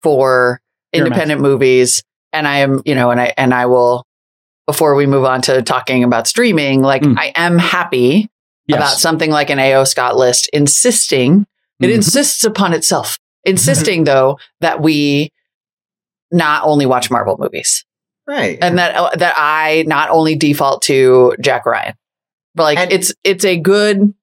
for independent movies and I am, you know, and I and I will before we move on to talking about streaming, like Mm. I am happy yes. about something like an AO Scott list insisting it Mhm. insists upon itself. Insisting though that we not only watch Marvel movies right. and that uh, that I not only default to Jack Ryan, but like And- it's it's a good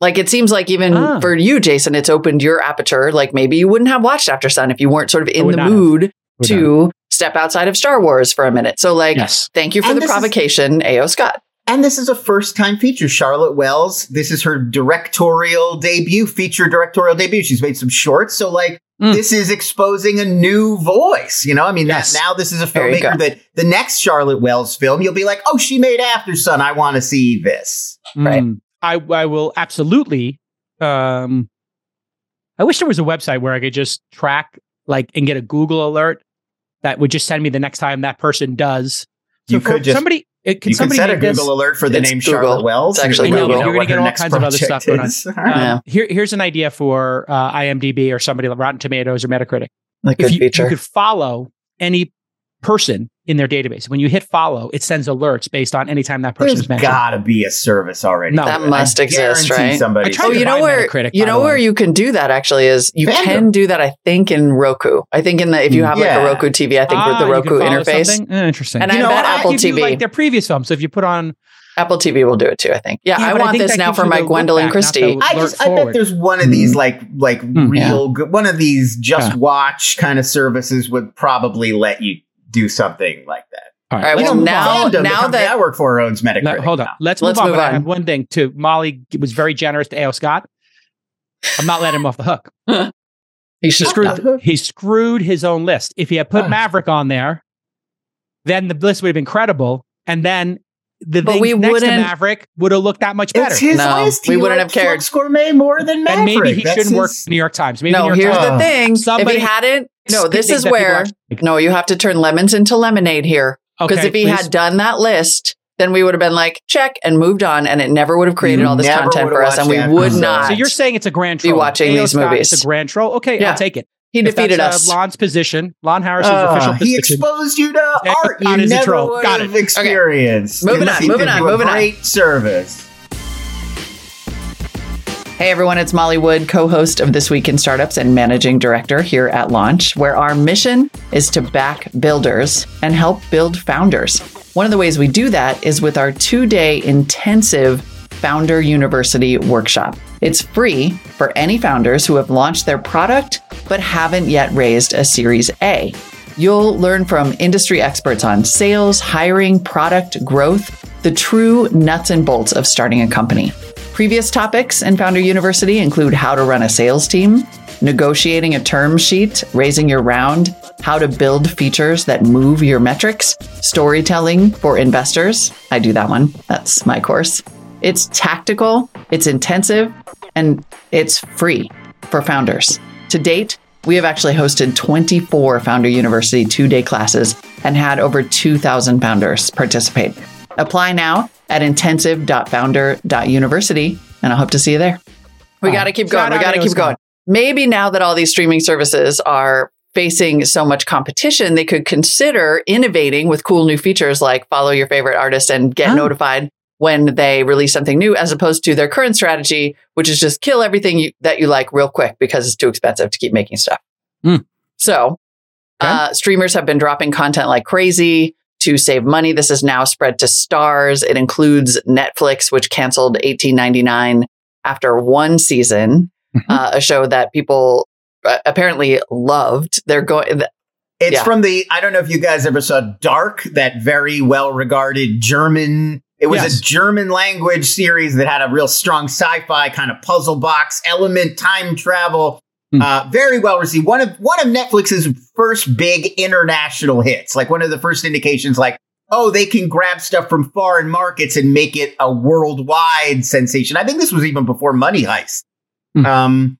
like it seems like even Ah. for you, Jason, it's opened your aperture. Like maybe you wouldn't have watched Aftersun if you weren't sort of in the mood Would not. to step outside of Star Wars for a minute. So like Yes. thank you for And the this is- provocation, AO Scott. And this is a first time feature. Charlotte Wells, this is her directorial debut, feature directorial debut. She's made some shorts. So, like, Mm. this is exposing a new voice. You know, I mean, Yes. that, now this is a filmmaker that the next Charlotte Wells film, you'll be like, oh, she made Aftersun. I want to see this. Right. Mm. I I will absolutely. Um, I wish there was a website where I could just track like and get a Google alert that would just send me the next time that person does. You could just- somebody. It, can you could somebody set a make this? Google alert for the It's name Google. Charlotte Wells. It's and actually you'll Google. know You're gonna get all kinds of other stuff going on. Um. Yeah. Here, here's an idea for uh, IMDb or somebody like Rotten Tomatoes or Metacritic. Like if you, you could follow any person in their database, when you hit follow, it sends alerts based on any time that person's There's is mentioned. gotta be a service already. No. That I must exist, right? Somebody I tried Oh, to you know where Metacritic, you know where you can do that actually is you Fandom. can do that I think in Roku. I think in the if you have like a Roku TV, I think Ah, with the Roku interface, something? Eh, interesting. And You I know bet what? I Apple give you, TV, like their previous films. So if you put on, Apple TV will do it too. I think. Yeah, Yeah, I but I want this now for you my Gwendoline back, Christie. I just I bet there's one of these like like Hmm. real good one of these just Yeah. watch kind of services would probably let you do something like that. all All right, let's well, now- on. Fandom, the now that- I work for owns Medicare. No, hold on. now. Let's, Let's move on. move but I on. have one thing too. Molly was very generous to A.O. Scott. I'm not letting him off the hook. He He should screwed, not. he screwed his own list. If he had put. Maverick on there, then the list would have been credible. And then the But things we next to wouldn't- Maverick would have looked that much better. It's his No, list. we He wouldn't have cared. Flux Gourmet more than Maverick. and maybe he That's shouldn't work his- for New York Times. Maybe New No, York here's Times. the thing. if he hadn't, no, this is where no, you have to turn lemons into lemonade here. Because Okay, if he please. had done that list, then we would have been like check and moved on, and it never would have created You all this content for us, and we would not. So you're saying it's a grand Be troll. watching A.O. these Scott, movies. It's a grand troll. Okay, Yeah. I'll take it. He If defeated that's, us. Uh, Lon's position. Lon Harris's Uh, official he exposed you to Yeah, art Scott you is a never troll. would Got have it. experienced. Moving on, he moving did on, you a moving on. Great service. Hey everyone, it's Molly Wood, co host of This Week in Startups and managing director here at Launch, where our mission is to back builders and help build founders. One of the ways we do that is with our two day intensive Founder University workshop. It's free for any founders who have launched their product but haven't yet raised a Series A. You'll learn from industry experts on sales, hiring, product growth, the true nuts and bolts of starting a company. Previous topics in Founder University include how to run a sales team, negotiating a term sheet, raising your round, how to build features that move your metrics, storytelling for investors. I do that one. That's my course. It's tactical, it's intensive, and it's free for founders. To date, we have actually hosted 24 Founder University two day classes and had over 2,000 founders participate. Apply now at intensive.founder.university, and I hope to see you there. We Wow. got to keep Shout going. We got to keep going. Maybe now that all these streaming services are facing so much competition, they could consider innovating with cool new features like follow your favorite artist and get Oh. notified when they release something new, as opposed to their current strategy, which is just kill everything you, that you like real quick because it's too expensive to keep making stuff. Hmm. So, Okay. uh, streamers have been dropping content like crazy to save money. This is now spread to Starz. It includes Netflix, which canceled eighteen ninety nine after one season, Mhm. uh, a show that people uh, apparently loved. They're going. It's Yeah. from the, I don't know if you guys ever saw Dark, that very well regarded German. It was Yes. a German language series that had a real strong sci fi kind of puzzle box element, time travel. Hmm. Uh, very well received. One of one of Netflix's first big international hits. Like one of the first indications, like, oh, they can grab stuff from foreign markets and make it a worldwide sensation. I think this was even before Money Heist. Hmm. Um,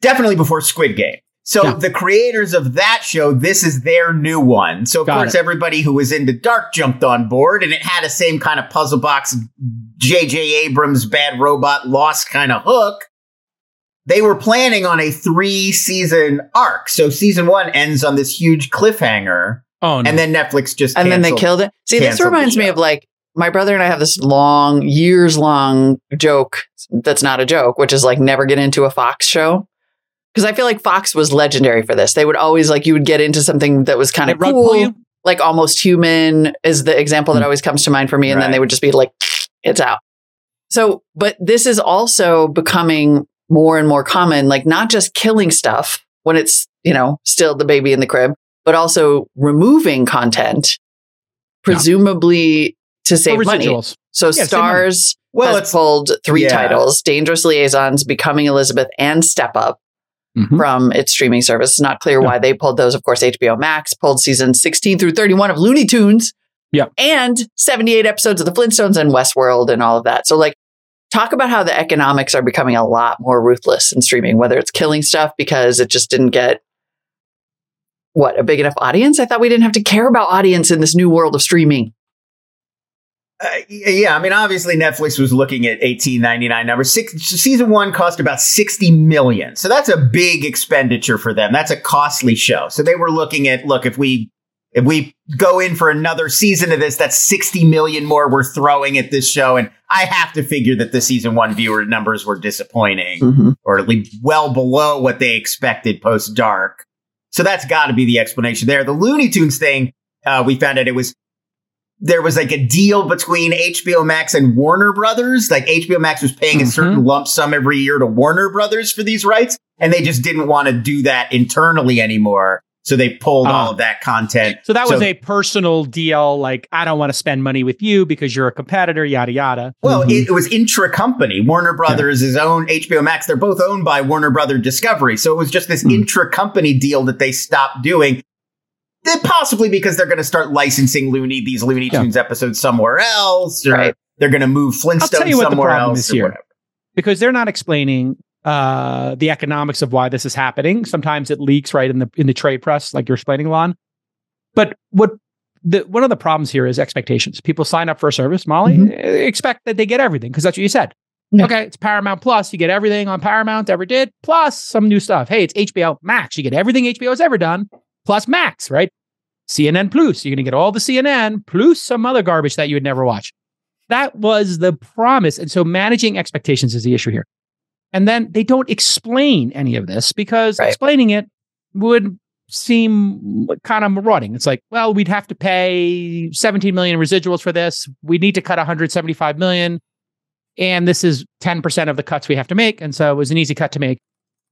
definitely before Squid Game. So Yeah. the creators of that show, this is their new one. So of Got course, it. everybody who was into Dark jumped on board, and it had the same kind of puzzle box, J.J. Abrams, Bad Robot, Lost kind of hook. They were planning on a three season arc. So season one ends on this huge cliffhanger, Oh, no. and then Netflix just and then they killed it. See, this reminds me of like my brother and I have this long, years long joke that's not a joke, which is like never get into a Fox show. Because I feel like Fox was legendary for this. They would always like you would get into something that was kind of cool, like almost human is the example that always comes to mind for me. And then they would just be like, it's out. So, but this is also becoming more and more common, like not just killing stuff when it's, you know, still the baby in the crib, but also removing content, presumably to save money. So Yeah. Starz Well, has it's pulled three yeah. titles: Dangerous Liaisons, Becoming Elizabeth, and Step Up Mhm. from its streaming service. It's not clear Yeah. why they pulled those. Of course, HBO Max pulled season 16 through 31 of Looney Tunes. Yeah. And 78 episodes of the Flintstones and Westworld and all of that. So like talk about how the economics are becoming a lot more ruthless in streaming, whether it's killing stuff because it just didn't get what, a big enough audience? I thought we didn't have to care about audience in this new world of streaming. Uh, yeah, I mean, obviously Netflix was looking at eighteen ninety nine numbers. Six, season one cost about sixty million, so that's a big expenditure for them. That's a costly show. So they were looking at, look, if we if we go in for another season of this, that's sixty million more we're throwing at this show, and I have to figure that the season one viewer numbers were disappointing, Mhm. or at least well below what they expected post dark. So that's got to be the explanation there. The Looney Tunes thing, uh, we found out it was there was like a deal between HBO Max and Warner Brothers. Like HBO Max was paying a Mhm. certain lump sum every year to Warner Brothers for these rights, and they just didn't want to do that internally anymore. So they pulled Ah. all of that content. So that was So- a personal deal. Like, I don't want to spend money with you because you're a competitor, yada, yada. Well, Mhm. it, it was intra-company. Warner Brothers is own HBO Max. They're both owned by Warner Brother Discovery. So it was just this Hmm. intra-company deal that they stopped doing. Possibly because they're going to start licensing Looney these Looney Yeah. Tunes episodes somewhere else, or Right. they're going to move Flintstones you what the somewhere else, is or whatever. because they're not explaining uh, the economics of why this is happening. Sometimes it leaks right in the in the trade press, like you're explaining, Lon. But what the one of the problems here is expectations. People sign up for a service, Molly, Mhm. eh, expect that they get everything because that's what you said. Yeah. Okay, it's Paramount Plus. You get everything on Paramount ever did, plus some new stuff. Hey, it's HBO Max. You get everything HBO has ever done, plus Max, right? CNN Plus. You're going to get all the CNN plus some other garbage that you would never watch. That was the promise. And so managing expectations is the issue here. And then they don't explain any of this because Right. explaining it would seem kind of marauding. It's like, well, we'd have to pay 17 million residuals for this. We need to cut 175 million. And this is 10% of the cuts we have to make. And so it was an easy cut to make.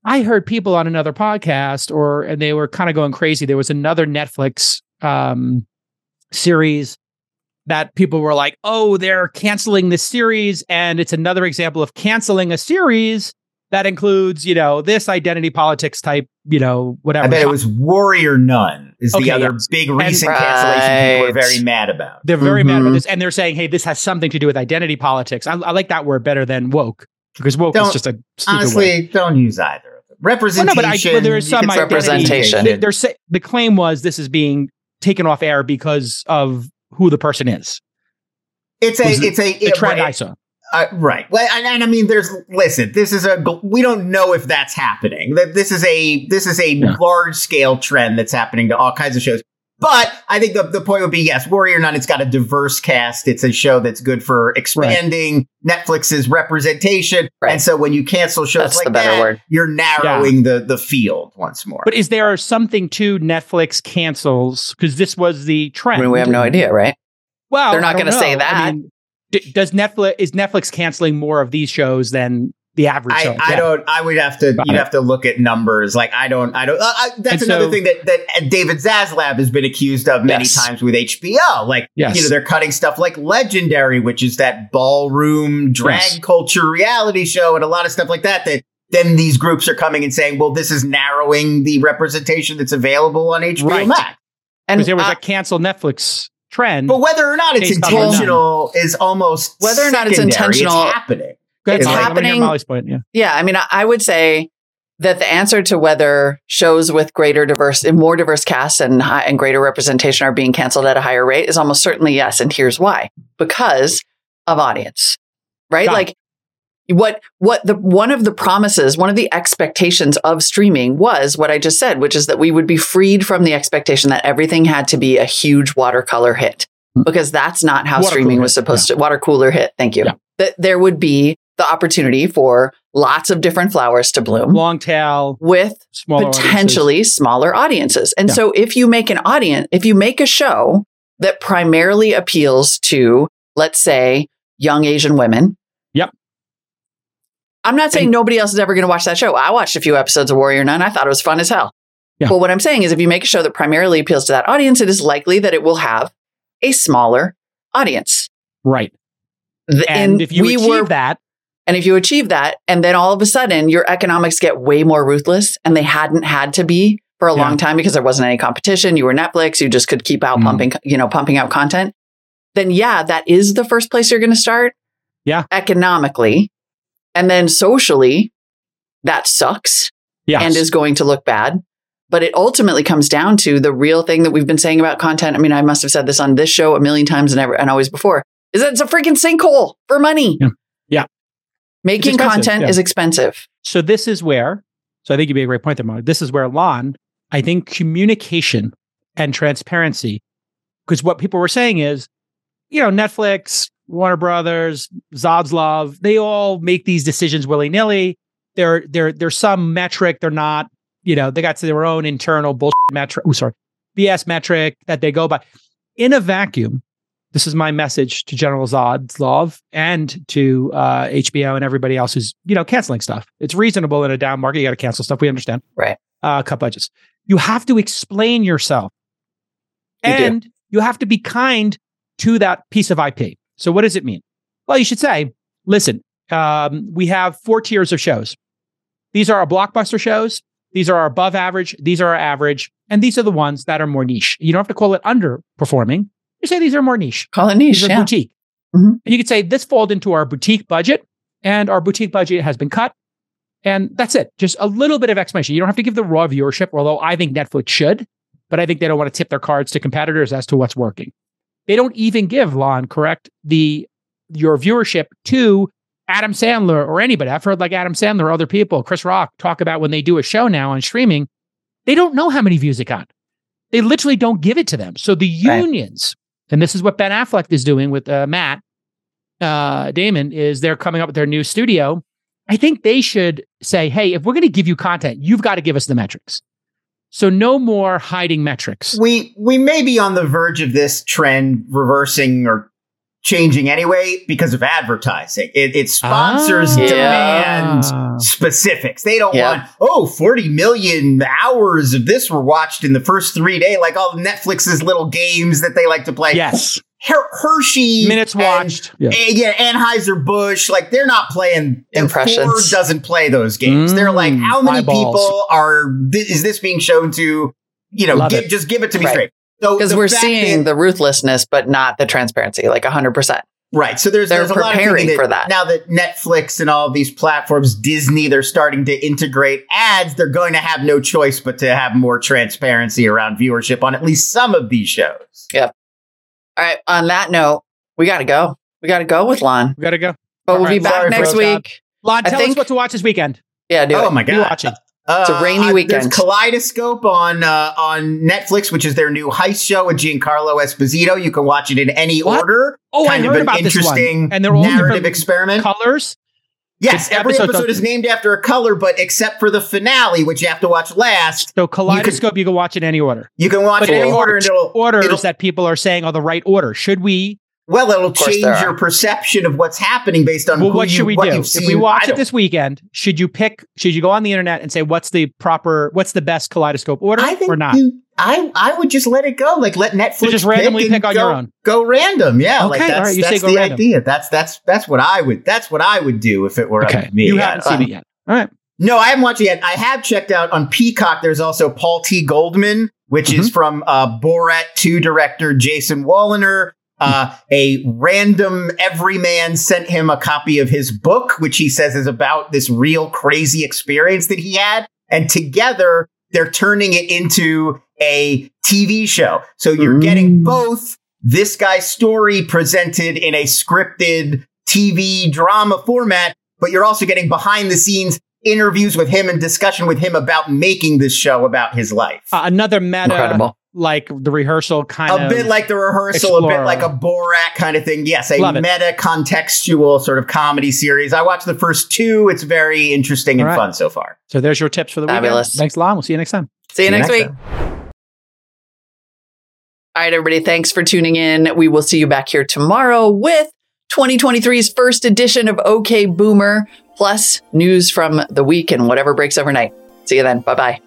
I heard people on another podcast or and they were kind of going crazy. There was another Netflix um series that people were like, "Oh, they're canceling this series," and it's another example of canceling a series that includes, you know, this identity politics type, you know, whatever. I bet it was Warrior Nun is the other yes. big recent Right. cancellation people are very mad about. They're very mad about Mhm. this, and they're saying, "Hey, this has something to do with identity politics." I, I like that word better than woke because woke is Don't- just a stupid word. Honestly, don't use either. of them. Well, Representation. no, but I- but there is some can identity- Representation. They- they're say, the claim was this is being taken off air because of who the person is. It's a, it's a, The it- trend right. I saw. Uh, right. Well, and, and I mean, there's listen. This is a. We don't know if that's happening. That this is a. This is a Yeah. large scale trend that's happening to all kinds of shows. But I think the, the point would be yes, Warrior Nun. It's got a diverse cast. It's a show that's good for expanding Netflix's representation. Right. And so when you cancel shows That's like the better that, word. you're narrowing the the field once more. But is there something to Netflix cancels? Because this was the trend. I trend. mean, we have no idea, right? Well, They're not gonna say that. I mean, d- does Netflix is Netflix canceling more of these shows than the average show? I, I Yeah. don't. I would have to. Got You'd it. have to look at numbers. Like I don't. I don't. Uh, I, that's And another so- thing that that David Zaslav has been accused of many Yes. times with HBO. Like Yes. you know, they're cutting stuff like Legendary, which is that ballroom drag Yes. culture reality show, and a lot of stuff like that. That then these groups are coming and saying, "Well, this is narrowing the representation that's available on HBO Right. Max." And there was uh, a cancel Netflix trend. But whether or not it's Based on the intentional is almost Whether or not it's secondary. intentional- happening. It's Molly. I wanna happening- Molly's point. Yeah. Yeah, I mean, I, I would say that the answer to whether shows with greater diverse, more diverse casts and high, and greater representation are being canceled at a higher rate is almost certainly yes. And here's why: because of audience, right? Got it. like what what the one of the promises, one of the expectations of streaming was what I just said, which is that we would be freed from the expectation that everything had to be a huge watercolor hit. Hmm. Because that's not how Water streaming was hit, supposed to water cooler hit. Thank you. Yeah. That there would be the opportunity for lots of different flowers to bloom Long tail, with smaller potentially smaller audiences. And Yeah. so if you make an audience, if you make a show that primarily appeals to, let's say, young Asian women. Yep. I'm not saying And- nobody else is ever going to watch that show. I watched a few episodes of Warrior Nun. I thought it was fun as hell. Yeah. But what I'm saying is if you make a show that primarily appeals to that audience, it is likely that it will have a smaller audience. Right. The- And if you we achieve were that, And if you achieve that, and then all of a sudden your economics get way more ruthless, and they hadn't had to be for a Yeah. long time because there wasn't any competition. You were Netflix. You just could keep out Mhm. pumping, you know, pumping out content. Then yeah, that is the first place you're going to start. Yeah. Economically, and then socially, that sucks yes. and is going to look bad. But it ultimately comes down to the real thing that we've been saying about content. I mean, I must have said this on this show a million times and ever and always before. Is that it's a freaking sinkhole for money. Yeah. Yeah. Making content yeah. is expensive. So this is where, so I think you made a great point there, Mark. This is where Lon, I think communication and transparency, because what people were saying is, you know, Netflix, Warner Brothers, Zaslav, they all make these decisions willy nilly. They're they're there's some metric. They're not, you know, they got to their own internal bullshit metric. Oh, sorry, BS metric that they go by. In a vacuum, this is my message to General Zaslav and to uh, HBO and everybody else who's you know canceling stuff. It's reasonable in a down market. You got to cancel stuff. We understand. Right. Uh, cut budgets. You have to explain yourself, You do. and you have to be kind to that piece of IP. So what does it mean? Well, you should say, listen, um, we have four tiers of shows. These are our blockbuster shows. These are our above average. These are our average. And these are the ones that are more niche. You don't have to call it underperforming. You say these are more niche. Call it niche. These Yeah. boutique. Mhm. And you could say this falls into our boutique budget, and our boutique budget has been cut. And that's it. Just a little bit of explanation. You don't have to give the raw viewership, although I think Netflix should, but I think they don't want to tip their cards to competitors as to what's working. They don't even give Lon, correct, the your viewership to Adam Sandler or anybody. I've heard like Adam Sandler or other people, Chris Rock, talk about when they do a show now on streaming, they don't know how many views it got. They literally don't give it to them. So the Right. unions, and this is what Ben Affleck is doing with uh, Matt uh, Damon, is they're coming up with their new studio. I think they should say, hey, if we're going to give you content, you've got to give us the metrics. So no more hiding metrics. we we may be on the verge of this trend reversing or changing anyway because of advertising. It, it sponsors Ah. demand specifics. They don't Yeah. want, oh, 40 million hours of this were watched in the first three days, like all Netflix's little games that they like to play. Yes. Her- Hershey. Minutes and- watched. Yeah. and, yeah, Anheuser-Busch, like they're not playing Impressions. Ford doesn't play those games. they're like, Mm, how many eyeballs. people are thi- is this being shown to? You know, give, just give it to me Right. straight. So Because the we're seeing that- the ruthlessness, but not the transparency, like 100%. right. So there's they're there's a lot of preparing thinking for that. now that Netflix and all these platforms, Disney, they're starting to integrate ads. They're going to have no choice but to have more transparency around viewership on at least some of these shows. Yep. All right. On that note, we got to go. We got to go with Lon, We got to go. but All we'll be back sorry, next bro. week. Lon, I tell think- us what to watch this weekend. Yeah, do oh it. my god! you watching? It's a rainy uh, weekend. There's Kaleidoscope on uh, on Netflix, which is their new heist show with Giancarlo Esposito. You can watch it in any What? order. Oh, kind I of heard an about this interesting one. And they're all narrative different experiment. colors. yes, the every episodes episode is named after a color, but except for the finale, which you have to watch last, So Kaleidoscope, you can, watch in any order. you can watch But it in any it'll- order, and it'll, Orders it'll that people are saying are the right order. Should we? Well, it'll change your perception of what's happening based on Well, what you, should we what do? If we watch it this weekend, should you pick? Should you go on the internet and say what's the proper, what's the best Kaleidoscope order, I think or not? you. I I would just let it go. Like let Netflix just randomly and pick on go, your own. Go random, yeah. like Okay, that's, all right, you say go the random. idea. That's that's that's what I would. That's what I would do if it were okay, me. you haven't seen it yet. All right. No, I haven't watched it yet. I have checked out on Peacock. There's also Paul T. Goldman, which Mm-hmm. is from uh, Borat 2 director Jason Woliner. Uh, a random everyman sent him a copy of his book, which he says is about this real crazy experience that he had. And together, they're turning it into a TV show. So you're Mm. getting both this guy's story presented in a scripted TV drama format, but you're also getting behind the scenes interviews with him and discussion with him about making this show about his life. Uh, another meta, Incredible. like the rehearsal kind a of. A bit like the rehearsal, a bit like a Borat kind of thing. Yes, a Love it. meta contextual sort of comedy series. I watched the first two. It's very interesting and All right. fun so far. so there's your tips for the weekend. Fabulous. Thanks, Lon. We'll see you next time. See you See you next next week. All right, everybody. Thanks for tuning in. We will see you back here tomorrow with 2023's first edition of OK Boomer, plus news from the week and whatever breaks overnight. See you then. Bye bye.